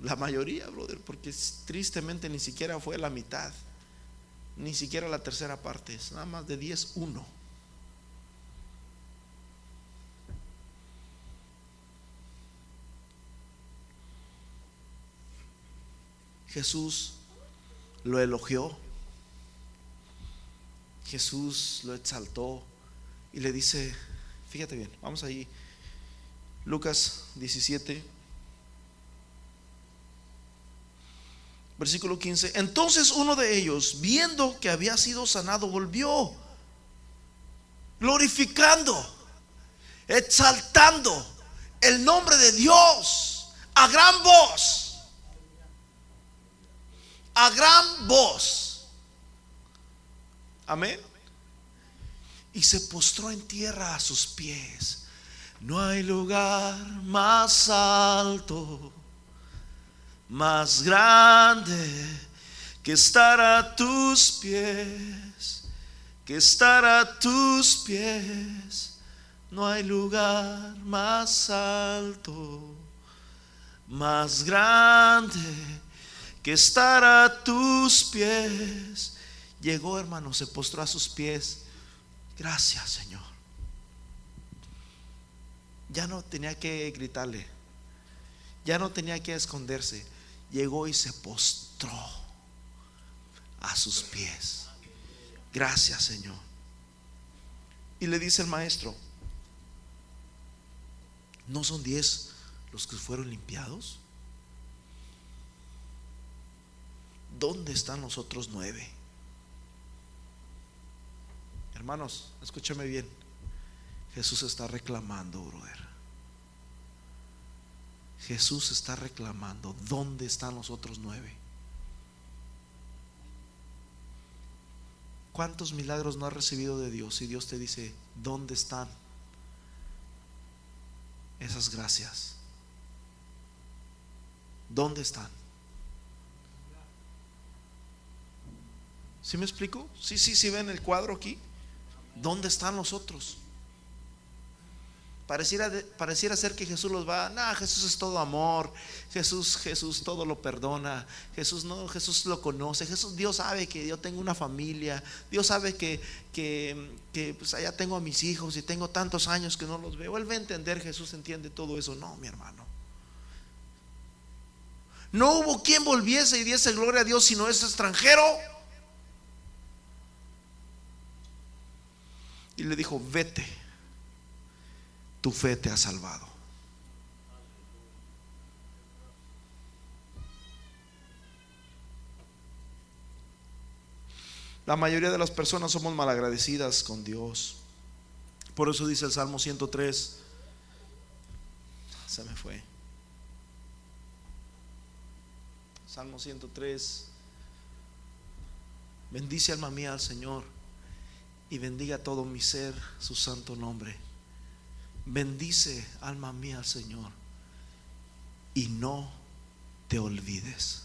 La mayoría, brother, porque tristemente ni siquiera fue la mitad, ni siquiera la tercera parte, es nada más de 10, 1. Jesús lo elogió, Jesús lo exaltó y le dice, fíjate bien, vamos ahí, Lucas 17, versículo 15, entonces uno de ellos, viendo que había sido sanado, volvió, glorificando, exaltando el nombre de Dios a gran voz a gran voz. Amén. Y se postró en tierra a sus pies. No hay lugar más alto, más grande que estar a tus pies, que estar a tus pies. No hay lugar más alto, más grande que estar a tus pies. Llegó, hermano, se postró a sus pies. Gracias, Señor. Ya no tenía que gritarle. Ya no tenía que esconderse. Llegó y se postró a sus pies. Gracias, Señor. Y le dice el maestro, ¿no son diez los que fueron limpiados? ¿dónde están los otros nueve? Hermanos, escúchame bien. Jesús está reclamando, brother. Jesús está reclamando, ¿dónde están los otros nueve? ¿Cuántos milagros no has recibido de Dios? Y Dios te dice, ¿dónde están esas gracias? ¿Dónde están? ¿Sí me explico? Sí, sí, sí ven el cuadro aquí. ¿Dónde están los otros? Pareciera, pareciera ser que Jesús los va, no, Jesús es todo amor, Jesús, Jesús todo lo perdona, Jesús no, Jesús lo conoce, Jesús, Dios sabe que yo tengo una familia, Dios sabe que, que, que pues allá tengo a mis hijos y tengo tantos años que no los veo, Él a entender, Jesús entiende todo eso, no, mi hermano. No hubo quien volviese y diese gloria a Dios sino ese extranjero. Y le dijo, vete, tu fe te ha salvado. La mayoría de las personas somos malagradecidas con Dios. Por eso dice el Salmo 103. Se me fue. Salmo 103. Bendice alma mía al Señor y bendiga todo mi ser su santo nombre. Bendice, alma mía, al Señor, y no te olvides.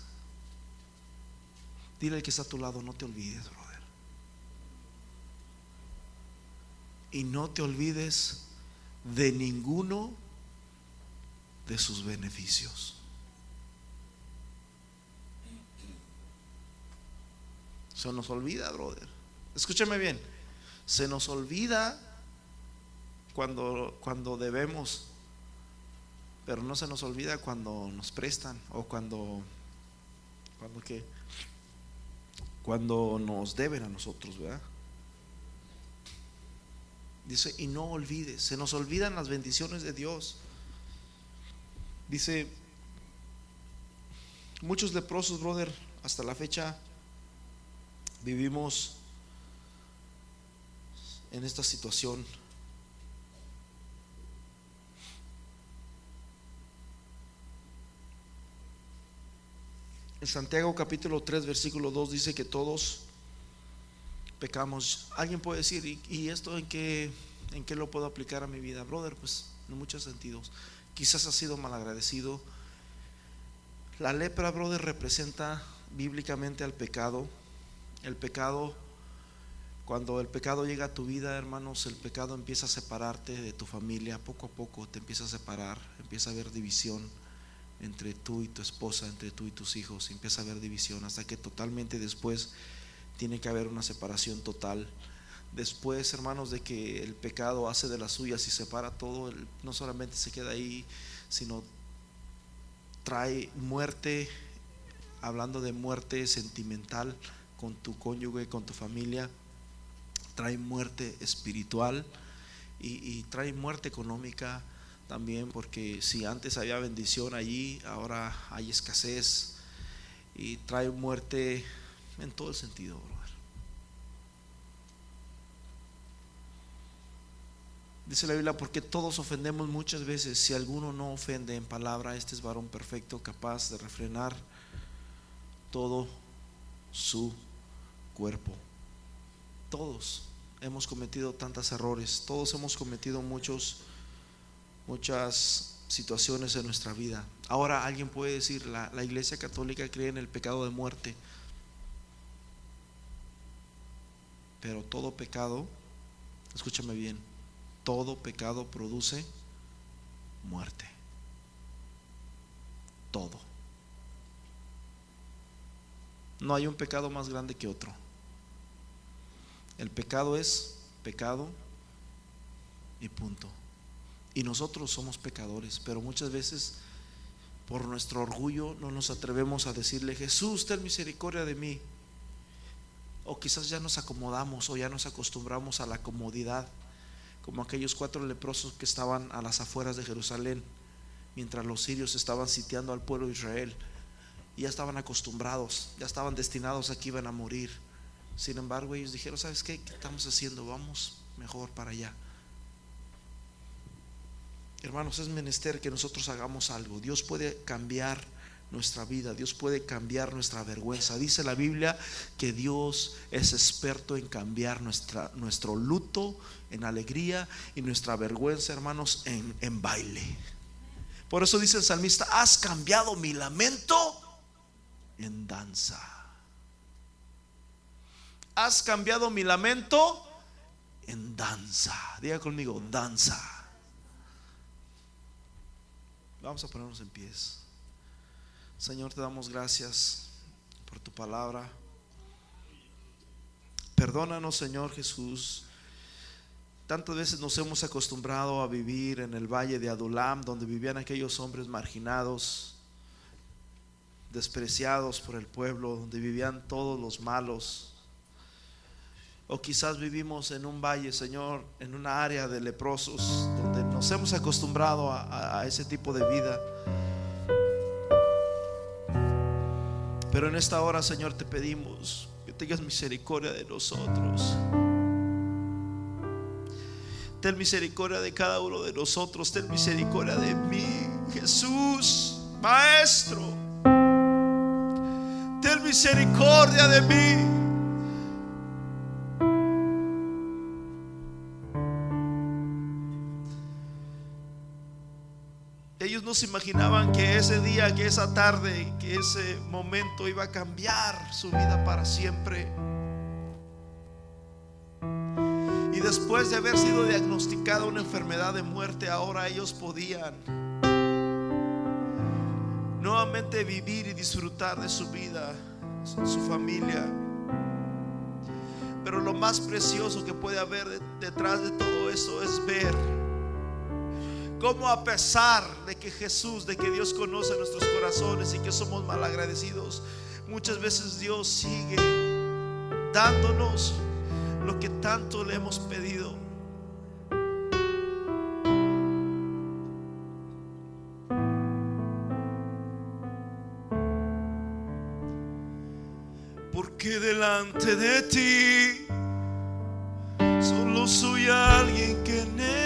Dile al que está a tu lado, no te olvides, brother. Y no te olvides de ninguno de sus beneficios. Se nos olvida, brother. Escúchame bien se nos olvida cuando, cuando debemos, pero no se nos olvida cuando nos prestan o cuando, cuando qué, cuando nos deben a nosotros, ¿verdad? Dice, y no olvides, se nos olvidan las bendiciones de Dios. Dice, muchos leprosos, brother, hasta la fecha vivimos en esta situación. En Santiago capítulo 3, versículo 2 dice que todos pecamos. Alguien puede decir, ¿y, esto en qué, en qué lo puedo aplicar a mi vida? Brother, pues en muchos sentidos. Quizás ha sido malagradecido. La lepra, brother, representa bíblicamente al pecado. El pecado, cuando el pecado llega a tu vida, hermanos, el pecado empieza a separarte de tu familia. Poco a poco te empieza a separar, empieza a haber división entre tú y tu esposa, entre tú y tus hijos. Empieza a haber división hasta que totalmente después tiene que haber una separación total. Después, hermanos, de que el pecado hace de las suyas y separa todo, no solamente se queda ahí, sino trae muerte, hablando de muerte sentimental con tu cónyuge, con tu familia, trae muerte espiritual y, trae muerte económica también, porque si antes había bendición allí, ahora hay escasez y trae muerte en todo el sentido, brother. Dice la Biblia, porque todos ofendemos muchas veces. Si alguno no ofende en palabra, este es varón perfecto, capaz de refrenar todo su cuerpo. Todos hemos cometido tantos errores, todos hemos cometido muchos, muchas situaciones en nuestra vida. Ahora alguien puede decir, la, la Iglesia Católica cree en el pecado de muerte. Pero todo pecado, escúchame bien, todo pecado produce muerte. Todo. No hay un pecado más grande que otro. El pecado es pecado y punto. Y nosotros somos pecadores, pero muchas veces por nuestro orgullo no nos atrevemos a decirle, Jesús, ten misericordia de mí. O quizás ya nos acomodamos o ya nos acostumbramos a la comodidad, como aquellos cuatro leprosos que estaban a las afueras de Jerusalén, mientras los sirios estaban sitiando al pueblo de Israel. Y ya estaban acostumbrados, ya estaban destinados a que iban a morir. Sin embargo, ellos dijeron, ¿sabes qué? ¿Qué estamos haciendo? Vamos mejor para allá. Hermanos, es menester que nosotros hagamos algo. Dios puede cambiar nuestra vida, Dios puede cambiar nuestra vergüenza. Dice la Biblia que Dios es experto en cambiar nuestra, nuestro luto en alegría y nuestra vergüenza, hermanos, en, en baile. Por eso dice el salmista, has cambiado mi lamento en danza. Has cambiado mi lamento en danza. Diga conmigo, danza. Vamos a ponernos en pies. Señor, te damos gracias por tu palabra. Perdónanos, Señor Jesús. Tantas veces nos hemos acostumbrado a vivir en el valle de Adulam, donde vivían aquellos hombres marginados, despreciados por el pueblo, donde vivían todos los malos. O quizás vivimos en un valle, Señor, en una área de leprosos, donde nos hemos acostumbrado a, a ese tipo de vida. Pero en esta hora, Señor, te pedimos que tengas misericordia de nosotros. Ten misericordia de cada uno de nosotros. Ten misericordia de mí, Jesús, Maestro. Ten misericordia de mí. Imaginaban que ese día, que esa tarde, que ese momento iba a cambiar su vida para siempre. Y después de haber sido diagnosticada una enfermedad de muerte, ahora ellos podían nuevamente vivir y disfrutar de su vida, su familia. Pero lo más precioso que puede haber detrás de todo eso es ver como a pesar de que Jesús, de que Dios conoce nuestros corazones y que somos malagradecidos, muchas veces Dios sigue dándonos lo que tanto le hemos pedido. Porque delante de ti solo soy alguien que necesita.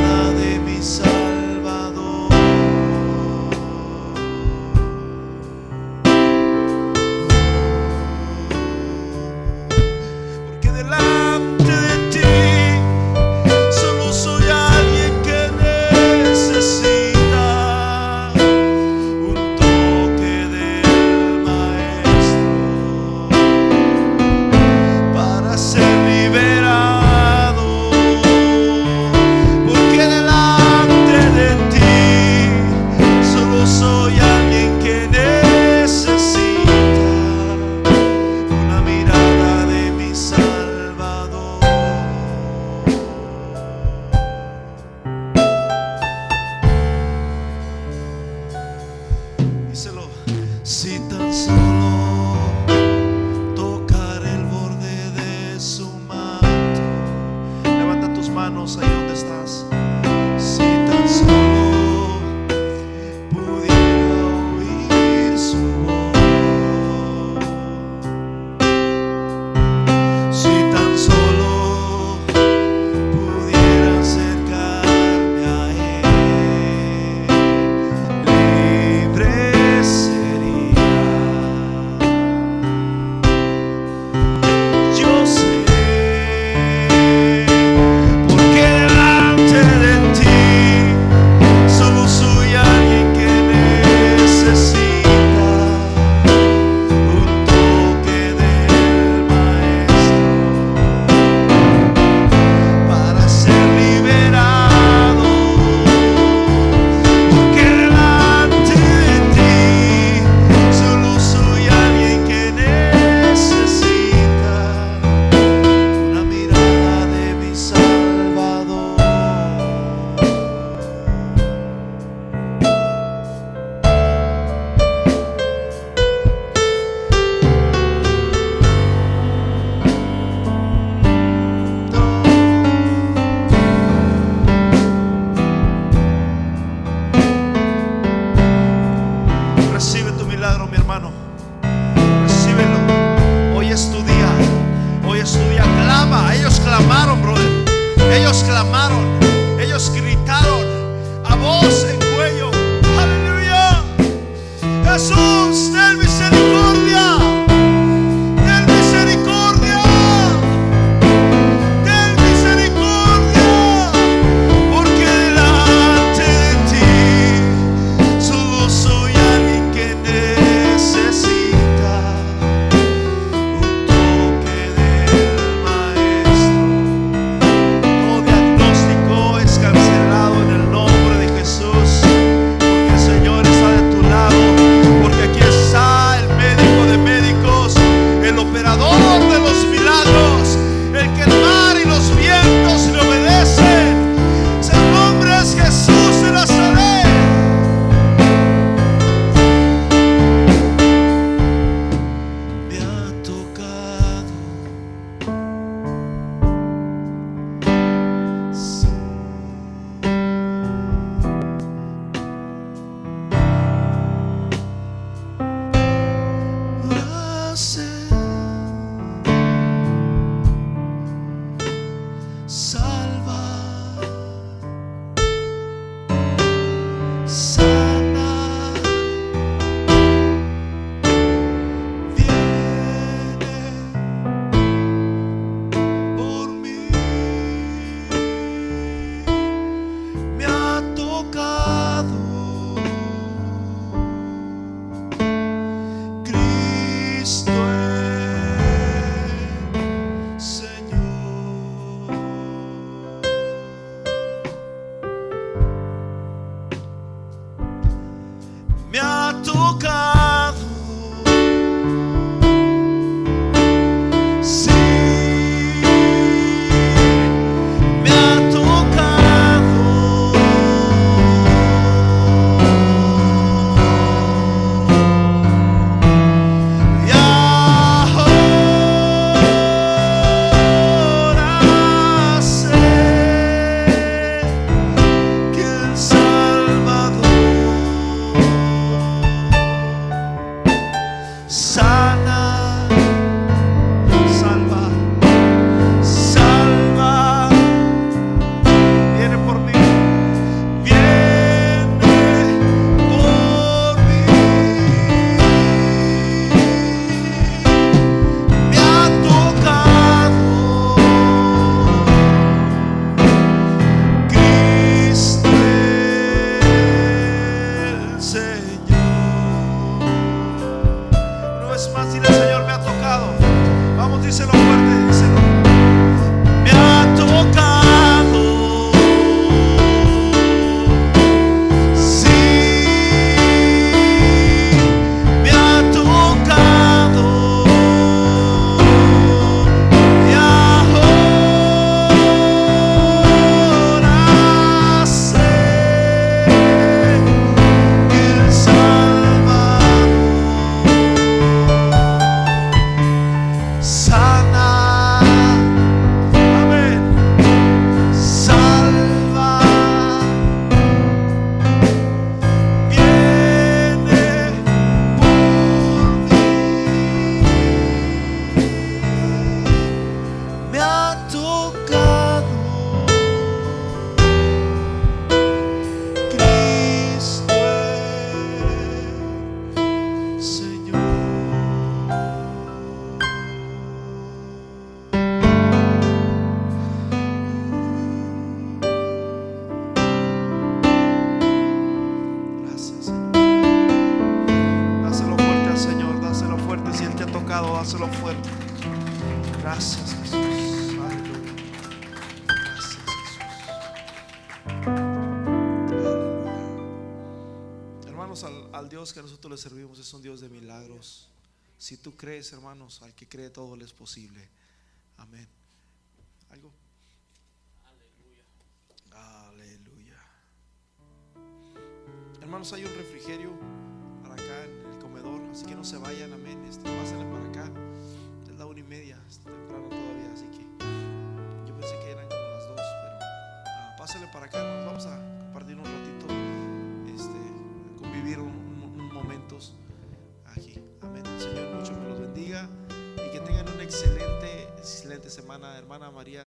nada de mis crees, hermanos, al que cree todo le es posible. Amén. ¿Algo? Aleluya. Hermanos, hay un refrigerio para acá en el comedor, así que no se vayan, amén. Este, pásenle para acá. Es la una y media, está temprano todavía, así que yo pensé que eran como las dos, pero ah, pásenle para acá, hermanos. Vamos a compartir un ratito, este, convivir un, un- momentos aquí. Amén. Señor mucho y que tengan una excelente, excelente semana, hermana María.